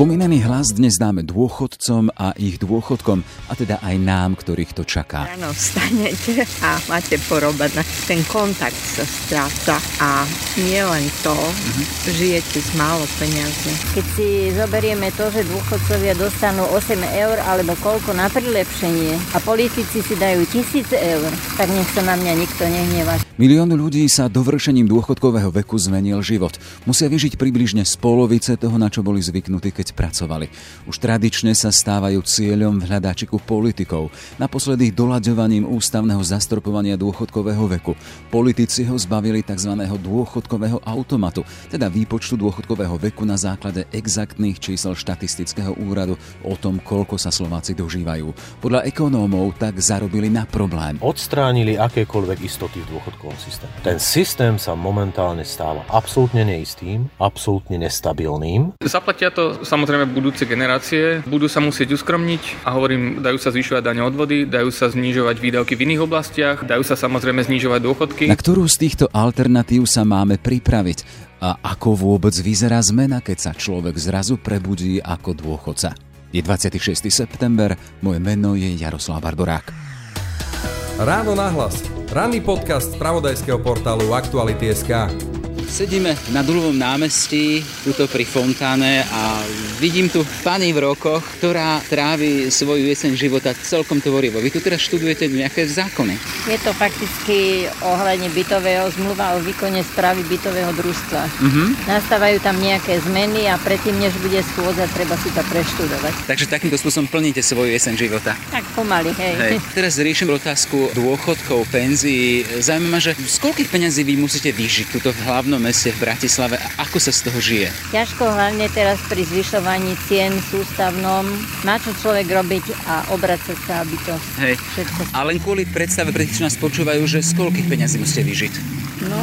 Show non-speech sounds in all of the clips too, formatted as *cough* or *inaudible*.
Spomínaný hlas dnes dáme dôchodcom a ich dôchodkom, a teda aj nám, ktorých to čaká. Ráno vstanete a máte porobené. Ten kontakt sa stráca a nie len to, mm-hmm. žijete s málo peniazmi. Keď si zoberieme to, že dôchodcovia dostanú 8 eur alebo koľko na prilepšenie a politici si dajú 1000 eur, tak nech sa na mňa nikto nehnevá. Miliónu ľudí sa dovršením dôchodkového veku zmenil život. Musia vyžiť približne z polovice toho, na čo boli zvyknutí, keď pracovali. Už tradične sa stávajú cieľom v hľadáčiku politikov. Naposledy doľaďovaním ústavného zastropovania dôchodkového veku. Politici ho zbavili tzv. dôchodkového automatu, teda výpočtu dôchodkového veku na základe exaktných čísel štatistického úradu o tom, koľko sa Slováci dožívajú. Podľa ekonómov tak zarobili na problém. Odstránili akékoľvek istoty v dôchodkovom systéme. Ten systém sa momentálne stáva absolútne neistým, absolútne nestabilným. Zaplatia to samozrejme budúce generácie, budú sa musieť uskromniť a hovorím, dajú sa zvyšovať daňo odvody, dajú sa znižovať výdavky v iných oblastiach, dajú sa samozrejme znižovať dôchodky. Na ktorú z týchto alternatív sa máme pripraviť? A ako vôbec vyzerá zmena, keď sa človek zrazu prebudí ako dôchodca? Je 26. september, moje meno je Jaroslav Barborák. Ráno nahlas. Ranný podcast z pravodajského portálu Aktuality.sk. Sedíme na Dulovom námestí, tuto pri fontáne a vidím tu pani v rokoch, ktorá trávi svoju jeseň života celkom tvorivo. Vy tu teraz študujete nejaké zákony. Je to fakticky ohľadne bytového zmluva o výkone správy bytového družstva. Uh-huh. Nastávajú tam nejaké zmeny a predtým, než bude schôdza, treba si to preštudovať. Takže takýmto spôsobom plníte svoju jeseň života. Tak pomaly, hej. Hej. Teraz riešim otázku dôchodkov, penzií. Zaujíma ma, že z koľkých peňazí vy musíte vyžiť tuto v hlavnom meste v Bratislave a ako sa z toho žije? Ťažko hlavne teraz pri zvyšovaní cien sústavnom. Má čo človek robiť a obracať sa, aby to Hej. všetko... A len kvôli predstave pre tých, čo nás počúvajú, že z koľkých peňazí musíte vyžiť? No,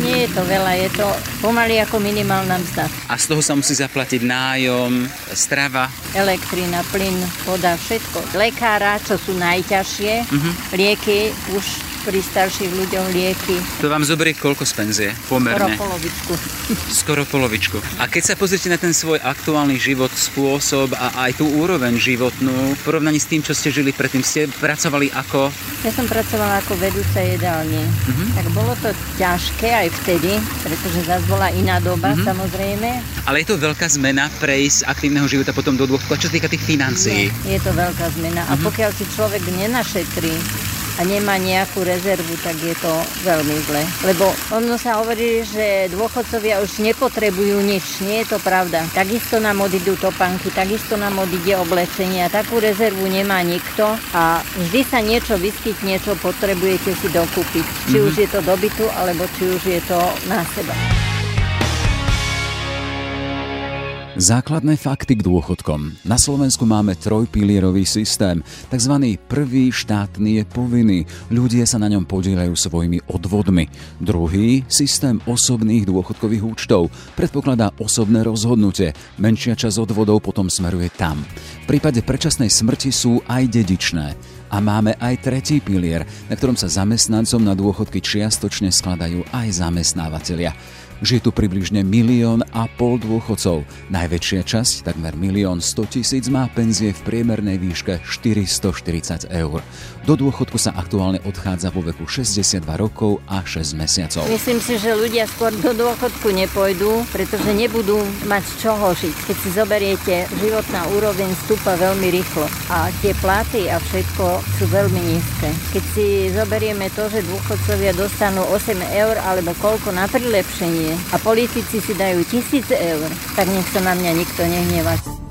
nie je to veľa, je to pomaly ako minimálna mzda. A z toho sa musí zaplatiť nájom, strava. Elektrina, plyn, voda, všetko. Lekára, čo sú najťažšie, Mhm. lieky, už pri starších ľuďoch lieky, To vám zoberie koľko z penzie? skoro Pomerne. polovičku. Skoro polovičku. A keď sa pozrite na ten svoj aktuálny život, spôsob a aj tú úroveň životnú, v porovnaní s tým, čo ste žili predtým, ste pracovali ako... Ja som pracovala ako vedúca jedálne. Mhm. Tak bolo to ťažké aj vtedy, pretože zase bola iná doba, Mhm. samozrejme. Ale je to veľká zmena prejsť z aktívneho života potom do dôchodku. A čo sa týka tých financií? Je, je to veľká zmena. A Mhm. pokiaľ si človek nenašetrí a nemá nejakú rezervu, tak je to veľmi zle. Lebo ono sa hovorí, že dôchodcovia už nepotrebujú nič. Nie je to pravda. Takisto nám odídu topánky, takisto nám odíde oblečenie a takú rezervu nemá nikto a vždy sa niečo vyskytne, čo potrebujete si dokúpiť. Či Mhm. už je to dobytu, alebo či už je to na seba. Základné fakty k dôchodkom. Na Slovensku máme trojpilierový systém. Takzvaný prvý štátny je povinný. Ľudia sa na ňom podielajú svojimi odvodmi. Druhý, systém osobných dôchodkových účtov. Predpokladá osobné rozhodnutie. Menšia časť odvodov potom smeruje tam. V prípade predčasnej smrti sú aj dedičné. A máme aj tretí pilier, na ktorom sa zamestnancom na dôchodky čiastočne skladajú aj zamestnávateľia. Žije tu približne milión a pol dôchodcov. Najväčšia časť, takmer milión 100 tisíc, má penzie v priemernej výške 440 eur. Do dôchodku sa aktuálne odchádza vo veku 62 rokov a 6 mesiacov. Myslím si, že ľudia skôr do dôchodku nepôjdu, pretože nebudú mať z čoho žiť. Keď si zoberiete, životná úroveň stúpa veľmi rýchlo a tie platy a všetko sú veľmi nízke. Keď si zoberieme to, že dôchodcovia dostanú 8 eur alebo koľko na prilepšenie a politici si dajú 1000 eur, tak nech sa na mňa nikto nehnevá.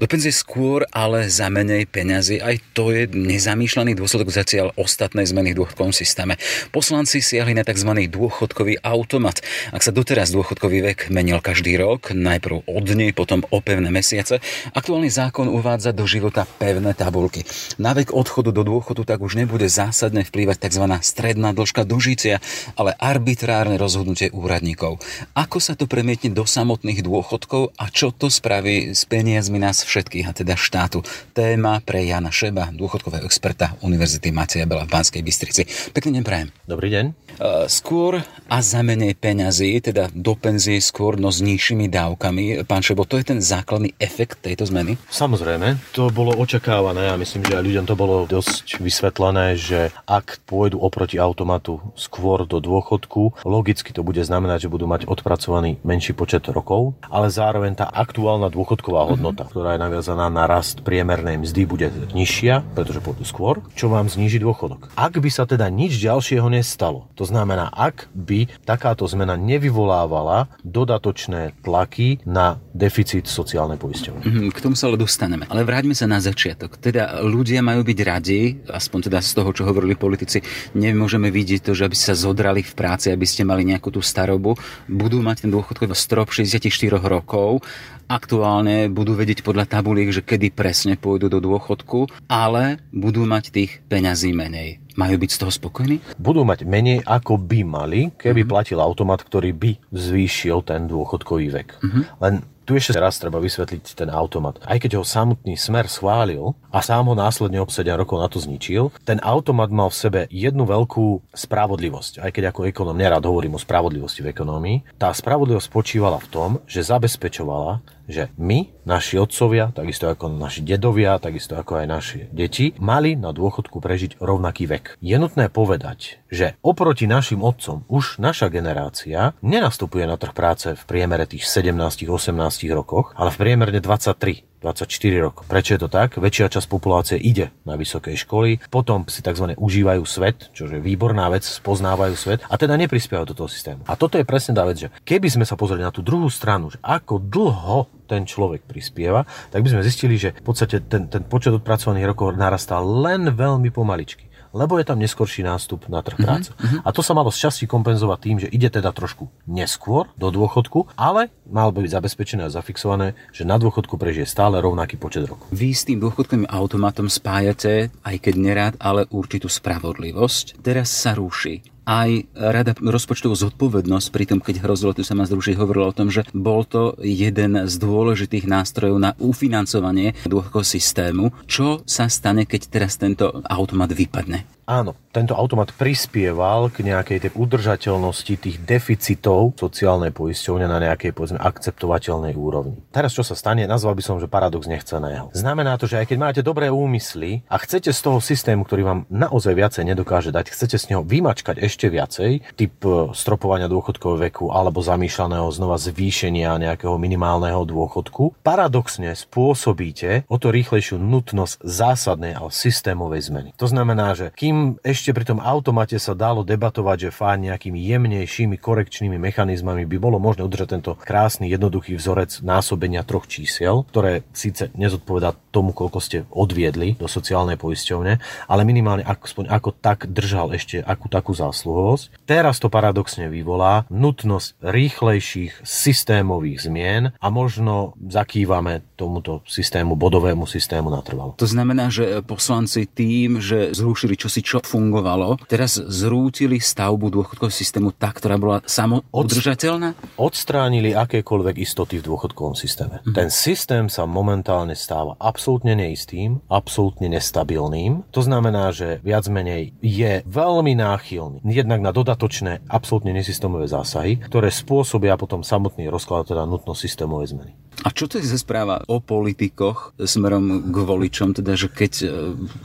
Do penzie skôr, ale za menej peňazí. Aj to je nezamýšľaný dôsledok zatiaľ ostatnej zmeny v dôchodkovom systéme. Poslanci siahli na tzv. dôchodkový automat. Ak sa doteraz dôchodkový vek menil každý rok, najprv o dni, potom o pevné mesiace, aktuálny zákon uvádza do života pevné tabulky. Na vek odchodu do dôchodu tak už nebude zásadne vplývať tzv. stredná dĺžka dožitia, ale arbitrárne rozhodnutie úradníkov. Ako sa to premietne do samotných dôchodkov a čo to spraví s peniazmi nás všetkých, a teda štátu. Téma pre Jana Šeba, dôchodkového experta Univerzity Mateja Bela v Banskej Bystrici. Pekný deň prajem. Dobrý deň. skôr a za menej peňazí, teda do penzie skôr, no s nižšími dávkami. Pán Šebo, to je ten základný efekt tejto zmeny? Samozrejme, to bolo očakávané a myslím, že aj ľuďom to bolo dosť vysvetlené, že ak pôjdu oproti automatu skôr do dôchodku, logicky to bude znamenať, že budú mať odpracovaný menší počet rokov, ale zároveň tá aktuálna dôchodková hodnota, mm-hmm. ktorá je naviazaná na rast priemernej mzdy, bude nižšia, pretože pôjdu skôr, čo vám zníži dôchodok. Ak by sa teda nič ďalšieho nestalo, to znamená, ak by takáto zmena nevyvolávala dodatočné tlaky na deficit sociálnej poisťovne. Mhm, k tomu sa ale dostaneme. Ale vráťme sa na začiatok. Teda ľudia majú byť radi, aspoň teda z toho, čo hovorili politici, nemôžeme vidieť to, že aby sa zodrali v práci, aby ste mali nejakú tú starobu, budú mať ten dôchodkový strop 64 rokov aktuálne budú vedieť podľa tabuliek, že kedy presne pôjdu do dôchodku, ale budú mať tých peňazí menej. Majú byť z toho spokojní? Budú mať menej, ako by mali, keby mm-hmm. platil automat, ktorý by zvýšil ten dôchodkový vek. Mm-hmm. Len tu ešte raz treba vysvetliť ten automat. Aj keď ho samotný smer schválil a sám ho následne o 7 rokov na to zničil, ten automat mal v sebe jednu veľkú spravodlivosť. Aj keď ako ekonom nerád hovorím o spravodlivosti v ekonomii, tá spravodlivosť spočívala v tom, že zabezpečovala, že my, naši otcovia, takisto ako naši dedovia, takisto ako aj naši deti, mali na dôchodku prežiť rovnaký vek. Je nutné povedať, že oproti našim otcom už naša generácia nenastupuje na trh práce v priemere tých 17-18 rokoch, ale v priemerne 23 24 rokov. Prečo je to tak? Väčšia časť populácie ide na vysoké školy, potom si tzv. užívajú svet, čo je výborná vec, spoznávajú svet a teda neprispievajú do toho systému. A toto je presne tá vec, že keby sme sa pozreli na tú druhú stranu, že ako dlho ten človek prispieva, tak by sme zistili, že v podstate ten, ten počet odpracovaných rokov narastá len veľmi pomaličky lebo je tam neskorší nástup na trh mhm, práce. Mm-hmm. A to sa malo z časti kompenzovať tým, že ide teda trošku neskôr do dôchodku, ale malo by byť zabezpečené a zafixované, že na dôchodku prežije stále rovnaký počet rokov. Vy s tým dôchodkovým automatom spájate, aj keď nerád, ale určitú spravodlivosť. Teraz sa ruší aj Rada rozpočtovú zodpovednosť, pri tom, keď hrozilo, tu sa ma združiť, hovorilo o tom, že bol to jeden z dôležitých nástrojov na ufinancovanie dôchodkového systému. Čo sa stane, keď teraz tento automat vypadne? Áno, tento automat prispieval k nejakej tej udržateľnosti tých deficitov sociálnej poisťovne na nejakej povedzme akceptovateľnej úrovni. Teraz čo sa stane, nazval by som, že paradox nechceného. Znamená to, že aj keď máte dobré úmysly a chcete z toho systému, ktorý vám naozaj viacej nedokáže dať, chcete z neho vymačkať ešte viacej, typ e, stropovania dôchodkového veku alebo zamýšľaného znova zvýšenia nejakého minimálneho dôchodku, paradoxne spôsobíte o to rýchlejšiu nutnosť zásadnej a systémovej zmeny. To znamená, že kým ešte pri tom automate sa dalo debatovať, že fajn nejakými jemnejšími korekčnými mechanizmami by bolo možné udržať tento krásny jednoduchý vzorec násobenia troch čísiel, ktoré síce nezodpovedá tomu, koľko ste odviedli do sociálnej poisťovne, ale minimálne aspoň ako tak držal ešte akú takú zásluhovosť. Teraz to paradoxne vyvolá nutnosť rýchlejších systémových zmien a možno zakývame tomuto systému, bodovému systému natrvalo. To znamená, že poslanci tým, že zrušili čosi, čo fungovalo, teraz zrútili stavbu dôchodkového systému tak, ktorá bola samoudržateľná? Odstránili akékoľvek istoty v dôchodkovom systéme. Mm. Ten systém sa momentálne stáva absolútne neistým, absolútne nestabilným. To znamená, že viac menej je veľmi náchylný jednak na dodatočné, absolútne nesystémové zásahy, ktoré spôsobia potom samotný rozklad, teda nutnosť systémovej zmeny. A čo to je správa o politikoch smerom k voličom, teda, že keď e,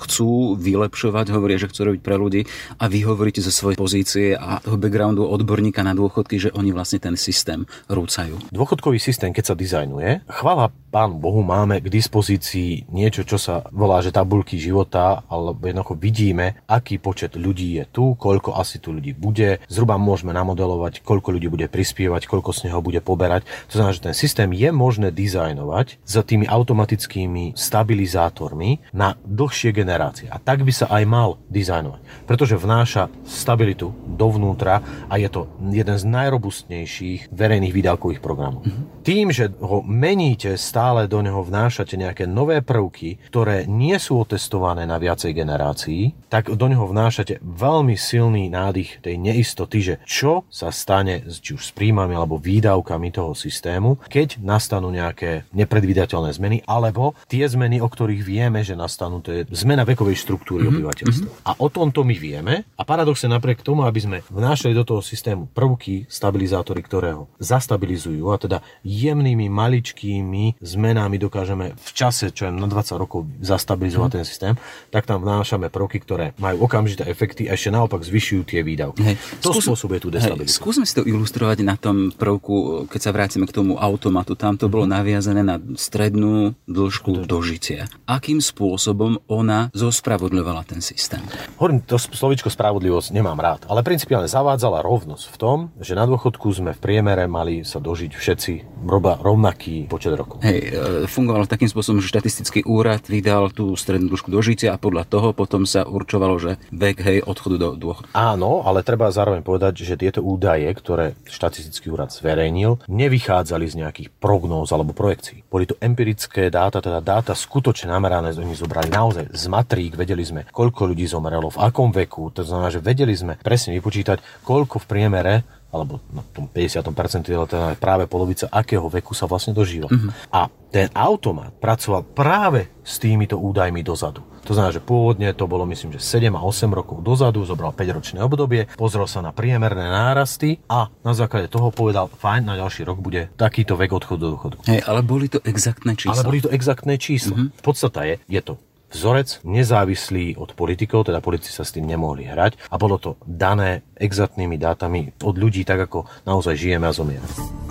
chcú vylepšovať, hovoria, že chcú robiť pre ľudí a vy hovoríte zo svojej pozície a backgroundu odborníka na dôchodky, že oni vlastne ten systém rúcajú. Dôchodkový systém, keď sa dizajnuje, chvála Pánu Bohu, máme k dispozícii niečo, čo sa volá, že tabulky života, alebo jednoducho vidíme, aký počet ľudí je tu, koľko asi tu ľudí bude. Zhruba môžeme namodelovať, koľko ľudí bude prispievať, koľko z neho bude poberať. To znamená, že ten systém je možné dizajnovať s tými automatickými stabilizátormi na dlhšie generácie. A tak by sa aj mal dizajnovať. Pretože vnáša stabilitu dovnútra a je to jeden z najrobustnejších verejných výdavkových programov. Mm-hmm. Tým, že ho meníte stále stále do neho vnášate nejaké nové prvky, ktoré nie sú otestované na viacej generácií, tak do neho vnášate veľmi silný nádych tej neistoty, že čo sa stane či už s príjmami alebo výdavkami toho systému, keď nastanú nejaké nepredvídateľné zmeny, alebo tie zmeny, o ktorých vieme, že nastanú, to je zmena vekovej štruktúry mm-hmm. obyvateľstva. Mm-hmm. A o tomto my vieme a paradoxne napriek tomu, aby sme vnášali do toho systému prvky, stabilizátory, ktoré ho zastabilizujú a teda jemnými, maličkými zmenami dokážeme v čase, čo je na 20 rokov zastabilizovať hmm. ten systém, tak tam vnášame prvky, ktoré majú okamžité efekty a ešte naopak zvyšujú tie výdavky. Hej. To Skús, spôsobuje tú destabilizáciu. Skúsme si to ilustrovať na tom prvku, keď sa vrátime k tomu automatu. Tam to bolo mhm. naviazané na strednú dĺžku dožitia. Akým spôsobom ona zospravodľovala ten systém? Hovorím, to slovičko spravodlivosť nemám rád, ale principiálne zavádzala rovnosť v tom, že na dôchodku sme v priemere mali sa dožiť všetci roba rovnaký počet rokov. Hej, fungovalo takým spôsobom, že štatistický úrad vydal tú strednú dĺžku dožitia a podľa toho potom sa určovalo, že vek hej, odchodu do dôchodku. Áno, ale treba zároveň povedať, že tieto údaje, ktoré štatistický úrad zverejnil, nevychádzali z nejakých prognóz alebo projekcií. Boli to empirické dáta, teda dáta skutočne namerané, oni zobrali naozaj z matrík, vedeli sme, koľko ľudí zomrelo, v akom veku, to znamená, že vedeli sme presne vypočítať, koľko v priemere alebo na tom 50% teda práve polovica, akého veku sa vlastne dožíva. Mm-hmm. A ten automat pracoval práve s týmito údajmi dozadu. To znamená, že pôvodne to bolo myslím, že 7 a 8 rokov dozadu, zobral 5-ročné obdobie, pozrel sa na priemerné nárasty a na základe toho povedal, fajn, na ďalší rok bude takýto vek odchodu do dôchodku. Hej, ale boli to exaktné čísla. Ale boli to exaktné čísla. Mm-hmm. Podstata je, je to vzorec nezávislý od politikov, teda politici sa s tým nemohli hrať a bolo to dané exaktnými dátami od ľudí tak, ako naozaj žijeme a zomierame.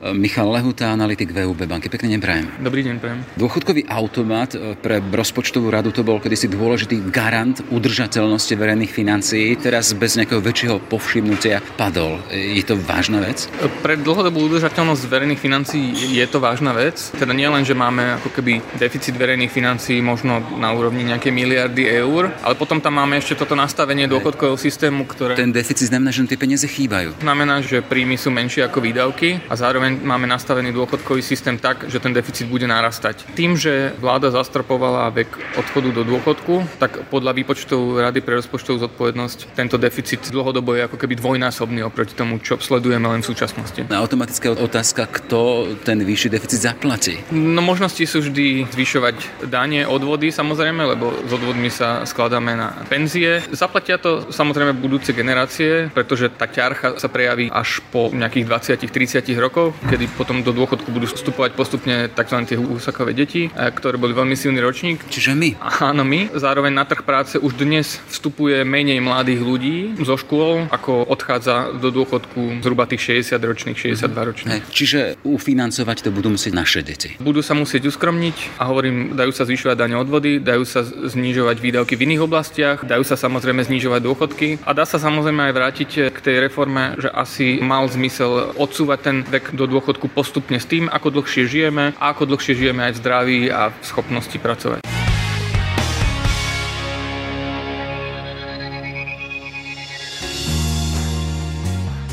Michal Lehuta, analytik VUB banky. Pekne neprajem. Dobrý deň, prajem. Dôchodkový automat e, pre rozpočtovú radu to bol kedysi dôležitý garant udržateľnosti verejných financií. Teraz bez nejakého väčšieho povšimnutia padol. E, je to vážna vec? Pre dlhodobú udržateľnosť verejných financií je to vážna vec. Teda nie len, že máme ako keby deficit verejných financií možno na úrovni nejaké miliardy eur, ale potom tam máme ešte toto nastavenie dôchodkového systému, ktoré... Ten deficit znamená, že tie peniaze chýbajú. Znamená, že príjmy sú menšie ako výdavky a zároveň máme nastavený dôchodkový systém tak, že ten deficit bude narastať. Tým, že vláda zastropovala vek odchodu do dôchodku, tak podľa výpočtov Rady pre rozpočtovú zodpovednosť tento deficit dlhodobo je ako keby dvojnásobný oproti tomu, čo sledujeme len v súčasnosti. Na automatická otázka, kto ten vyšší deficit zaplatí? No možnosti sú vždy zvyšovať dane, odvody samozrejme, lebo s odvodmi sa skladáme na penzie. Zaplatia to samozrejme budúce generácie, pretože tá ťarcha sa prejaví až po nejakých 20-30 rokov, kedy potom do dôchodku budú vstupovať postupne tzv. tie husakové deti, eh, ktoré boli veľmi silný ročník. Čiže my? Áno, my. Zároveň na trh práce už dnes vstupuje menej mladých ľudí zo škôl, ako odchádza do dôchodku zhruba tých 60 ročných, 62 ročných. Hej. Čiže ufinancovať to budú musieť naše deti. Budú sa musieť uskromniť a hovorím, dajú sa zvyšovať dane odvody, dajú sa znižovať výdavky v iných oblastiach, dajú sa samozrejme znižovať dôchodky a dá sa samozrejme aj vrátiť k tej reforme, že asi mal zmysel odsúvať ten vek do dôchodku postupne s tým, ako dlhšie žijeme a ako dlhšie žijeme aj v zdraví a v schopnosti pracovať.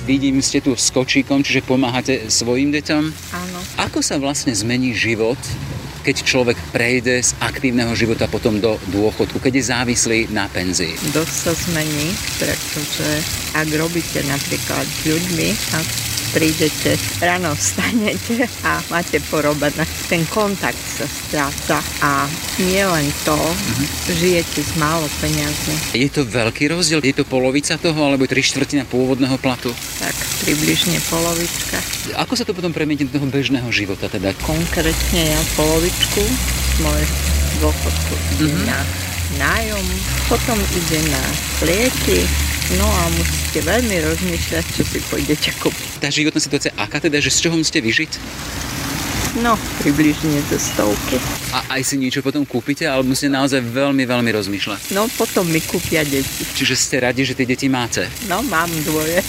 Vidím, ste tu s kočíkom, čiže pomáhate svojim deťom. Áno. Ako sa vlastne zmení život, keď človek prejde z aktívneho života potom do dôchodku, keď je závislý na penzii? Dosť sa zmení, pretože ak robíte napríklad s ľuďmi, prídete, ráno vstanete a máte porobené. Ten kontakt sa stráca a nie len to, mm-hmm. žijete z málo peniazy. Je to veľký rozdiel? Je to polovica toho, alebo tri štvrtina pôvodného platu? Tak, približne polovička. Ako sa to potom premietne do toho bežného života teda? Konkrétne ja polovičku môj dôchodku mm-hmm. na nájom, potom ide na lieky, No a musíte veľmi rozmýšľať, čo si pôjdete kúpiť. Tá životná situácia aká teda, že z čoho musíte vyžiť? No, približne do stovky. A aj si niečo potom kúpite, ale musíte naozaj veľmi, veľmi rozmýšľať. No, potom mi kúpia deti. Čiže ste radi, že tie deti máte? No, mám dvoje.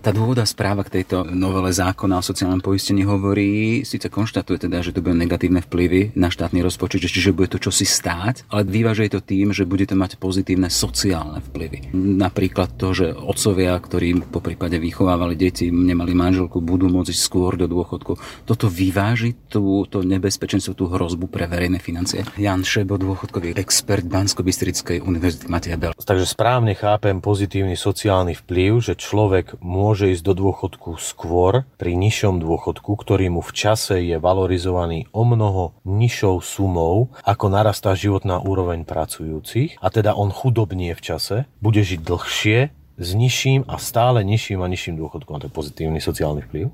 Tá dôvoda správa k tejto novele zákona o sociálnom poistení hovorí, síce konštatuje teda, že to budú negatívne vplyvy na štátny rozpočet, čiže bude to čosi stáť, ale vyvážuje to tým, že bude to mať pozitívne sociálne vplyvy. Napríklad to, že otcovia, ktorí po prípade vychovávali deti, nemali manželku, budú môcť skôr do dôchodku. Toto vyváži tú, to nebezpečenstvo, tú hrozbu pre verejné financie. Jan Šebo, dôchodkový expert Bansko-Bystrickej univerzity Matia Bel. Takže správne chápem pozitívny sociálny vplyv, že človek môže ísť do dôchodku skôr pri nižšom dôchodku, ktorý mu v čase je valorizovaný o mnoho nižšou sumou, ako narastá životná úroveň pracujúcich a teda on chudobnie v čase, bude žiť dlhšie s nižším a stále nižším a nižším dôchodkom. To je pozitívny sociálny vplyv.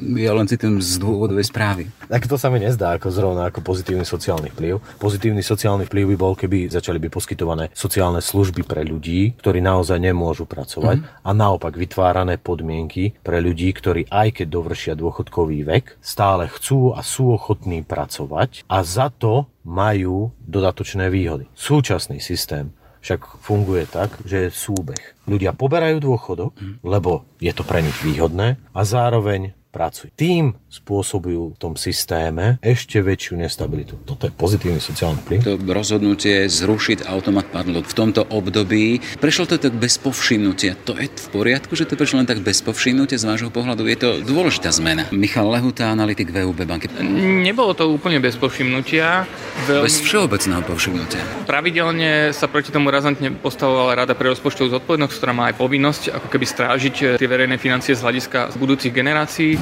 Ja len citujem z dôvodovej správy. Tak to sa mi nezdá ako zrovna ako pozitívny sociálny vplyv. Pozitívny sociálny vplyv by bol, keby začali by poskytované sociálne služby pre ľudí, ktorí naozaj nemôžu pracovať mm. a naopak vytvárané podmienky pre ľudí, ktorí aj keď dovršia dôchodkový vek, stále chcú a sú ochotní pracovať a za to majú dodatočné výhody. Súčasný systém však funguje tak, že je súbeh. Ľudia poberajú dôchodok, mm. lebo je to pre nich výhodné a zároveň pracujú. Tým spôsobujú v tom systéme ešte väčšiu nestabilitu. Toto je pozitívny sociálny vplyv. To rozhodnutie zrušiť automat padlo v tomto období. Prešlo to tak bez povšimnutia. To je v poriadku, že to prešlo len tak bez povšimnutia z vášho pohľadu? Je to dôležitá zmena. Michal Lehuta, analytik VUB banky. Nebolo to úplne bez povšimnutia. Veľmi... Bez všeobecného povšimnutia. Pravidelne sa proti tomu razantne postavovala Rada pre rozpočtovú zodpovednosť, ktorá má aj povinnosť ako keby strážiť tie verejné financie z hľadiska budúcich generácií.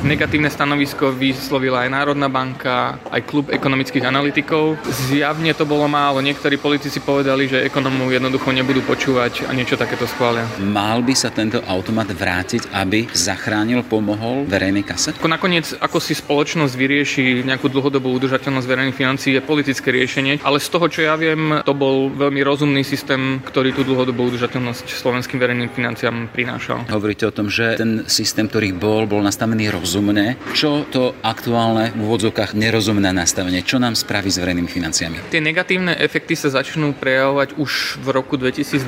Negatívne stanovisko vyslovila aj Národná banka, aj klub ekonomických analytikov. Zjavne to bolo málo. Niektorí politici povedali, že ekonomov jednoducho nebudú počúvať a niečo takéto schvália. Mal by sa tento automat vrátiť, aby zachránil, pomohol verejnej kase? Ako nakoniec, ako si spoločnosť vyrieši nejakú dlhodobú udržateľnosť verejných financií, je politické riešenie, ale z toho, čo ja viem, to bol veľmi rozumný systém, ktorý tú dlhodobú udržateľnosť slovenským verejným financiám prinášal. Hovoríte o tom, že ten systém, ktorý bol, bol nastavený nastavený rozumne, čo to aktuálne v úvodzovkách nerozumné nastavenie, čo nám spraví s verejnými financiami? Tie negatívne efekty sa začnú prejavovať už v roku 2022,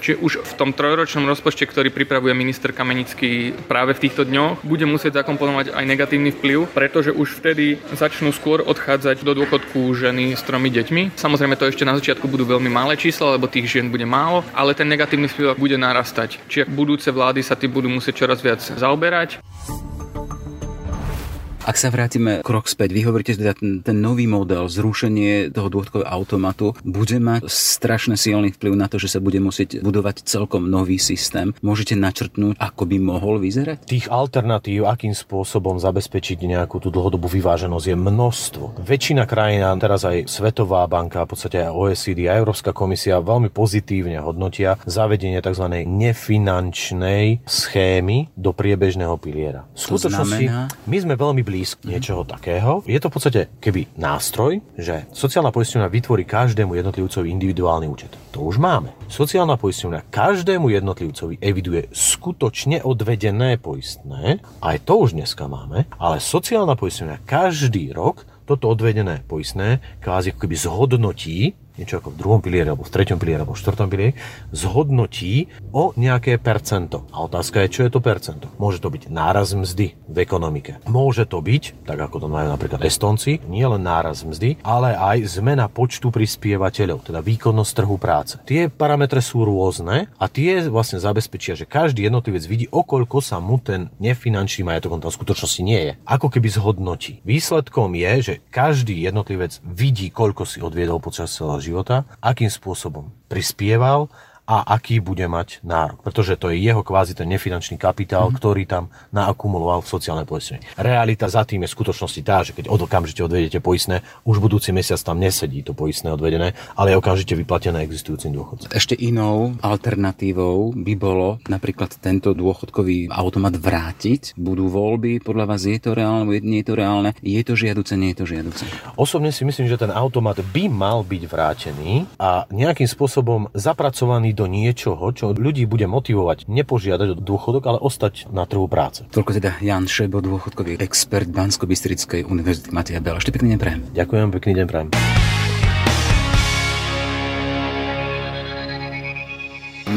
čiže už v tom trojročnom rozpočte, ktorý pripravuje minister Kamenický práve v týchto dňoch, bude musieť zakomponovať aj negatívny vplyv, pretože už vtedy začnú skôr odchádzať do dôchodku ženy s tromi deťmi. Samozrejme to ešte na začiatku budú veľmi malé čísla, lebo tých žien bude málo, ale ten negatívny vplyv bude narastať. Čiže budúce vlády sa tým budú musieť čoraz viac zaoberať. Ak sa vrátime krok späť, vy hovoríte, že teda ten, ten nový model, zrušenie toho dôchodkového automatu bude mať strašne silný vplyv na to, že sa bude musieť budovať celkom nový systém. Môžete načrtnúť, ako by mohol vyzerať? Tých alternatív, akým spôsobom zabezpečiť nejakú tú dlhodobú vyváženosť je množstvo. Väčšina krajín, teraz aj Svetová banka, v podstate aj OECD a Európska komisia veľmi pozitívne hodnotia zavedenie tzv. nefinančnej schémy do priebežného piliera. V skutočnosti znamená... my sme veľmi blízko blízk niečoho takého. Je to v podstate keby nástroj, že sociálna poisťovňa vytvorí každému jednotlivcovi individuálny účet. To už máme. Sociálna poisťovňa každému jednotlivcovi eviduje skutočne odvedené poistné, aj to už dneska máme, ale sociálna poisťovňa každý rok toto odvedené poistné kvázi keby zhodnotí niečo ako v druhom pilieri, alebo v treťom pilieri, alebo v štvrtom pilieri, zhodnotí o nejaké percento. A otázka je, čo je to percento. Môže to byť náraz mzdy v ekonomike. Môže to byť, tak ako to majú napríklad Estonci, nie len náraz mzdy, ale aj zmena počtu prispievateľov, teda výkonnosť trhu práce. Tie parametre sú rôzne a tie vlastne zabezpečia, že každý jednotlivec vidí, okoľko sa mu ten nefinančný majetok, on tam v skutočnosti nie je, ako keby zhodnotí. Výsledkom je, že každý jednotlivec vidí, koľko si odviedol počas celého života, akým spôsobom prispieval a aký bude mať nárok. Pretože to je jeho kvázi ten nefinančný kapitál, mm-hmm. ktorý tam naakumuloval v sociálnej poistení. Realita za tým je v skutočnosti tá, že keď od okamžite odvedete poistné, už budúci mesiac tam nesedí to poistné odvedené, ale je okamžite vyplatené existujúcim dôchodcom. Ešte inou alternatívou by bolo napríklad tento dôchodkový automat vrátiť. Budú voľby, podľa vás je to reálne, nie je to reálne, je to žiaduce, nie je to žiaduce. Osobne si myslím, že ten automat by mal byť vrátený a nejakým spôsobom zapracovaný do niečoho, čo ľudí bude motivovať nepožiadať o dôchodok, ale ostať na trhu práce. Toľko teda Jan Šebo, dôchodkový expert Bansko-Bystrickej univerzity Matia Bela. Ešte pekný deň prajem. Ďakujem, pekný deň prajem.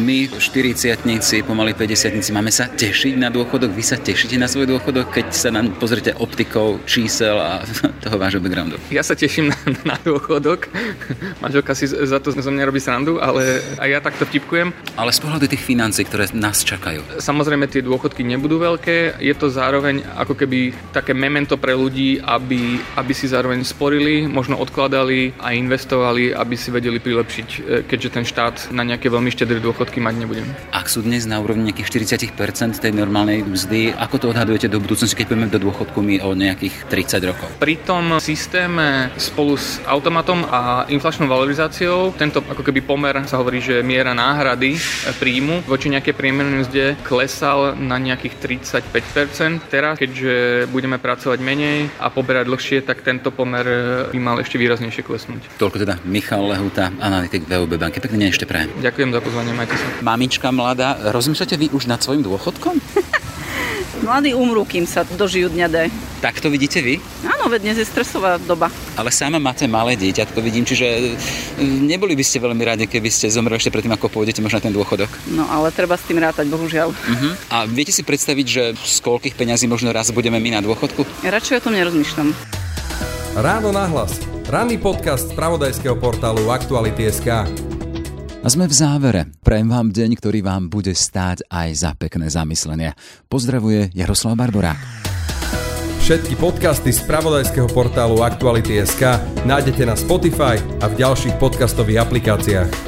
My, 40 pomaly 50 máme sa tešiť na dôchodok? Vy sa tešíte na svoj dôchodok, keď sa nám pozrite optikou čísel a *laughs* toho vášho backgroundu? Ja sa teším na, na dôchodok. Manželka si za to zo mňa robí srandu, ale aj ja takto vtipkujem. Ale z pohľadu tých financí, ktoré nás čakajú. Samozrejme tie dôchodky nebudú veľké, je to zároveň ako keby také memento pre ľudí, aby, aby si zároveň sporili, možno odkladali a investovali, aby si vedeli prilepšiť, e, keďže ten štát na nejaké veľmi štedré dôchodky mať nebude. Ak sú dnes na úrovni nejakých 40% tej normálnej mzdy, ako to odhadujete do budúcnosti, keď pôjdeme do dôchodku my o nejakých 30 rokov? Pri tom systéme spolu s automatom a inflačnou valorizáciou, tento ako keby pomer sa hovorí, že miera náhrady príjmu voči nejaké priemernej mzde klesal na nejakých 35%. Teraz, keďže budeme pracovať menej a poberať dlhšie, tak tento pomer by mal ešte výraznejšie klesnúť. Toľko teda Michal Lehuta, analytik VUB banky. Pekný deň ešte prajem. Ďakujem za pozvanie, majte. Mamička mladá, rozmýšľate vy už nad svojim dôchodkom? *laughs* Mladí umrú, kým sa dožijú dňa D. Tak to vidíte vy? Áno, veď dnes je stresová doba. Ale sama máte malé dieťa, to vidím, čiže e, neboli by ste veľmi radi, keby ste zomreli ešte predtým, ako pôjdete možno na ten dôchodok. No ale treba s tým rátať, bohužiaľ. Uh-huh. A viete si predstaviť, že z koľkých peňazí možno raz budeme my na dôchodku? Radšej o tom nerozmýšľam. Ráno nahlas. Ranný podcast z pravodajského portálu Aktuality.sk. A sme v závere. Prajem vám deň, ktorý vám bude stáť aj za pekné zamyslenia. Pozdravuje Jaroslav Barborák. Všetky podcasty z pravodajského portálu Aktuality.sk nájdete na Spotify a v ďalších podcastových aplikáciách.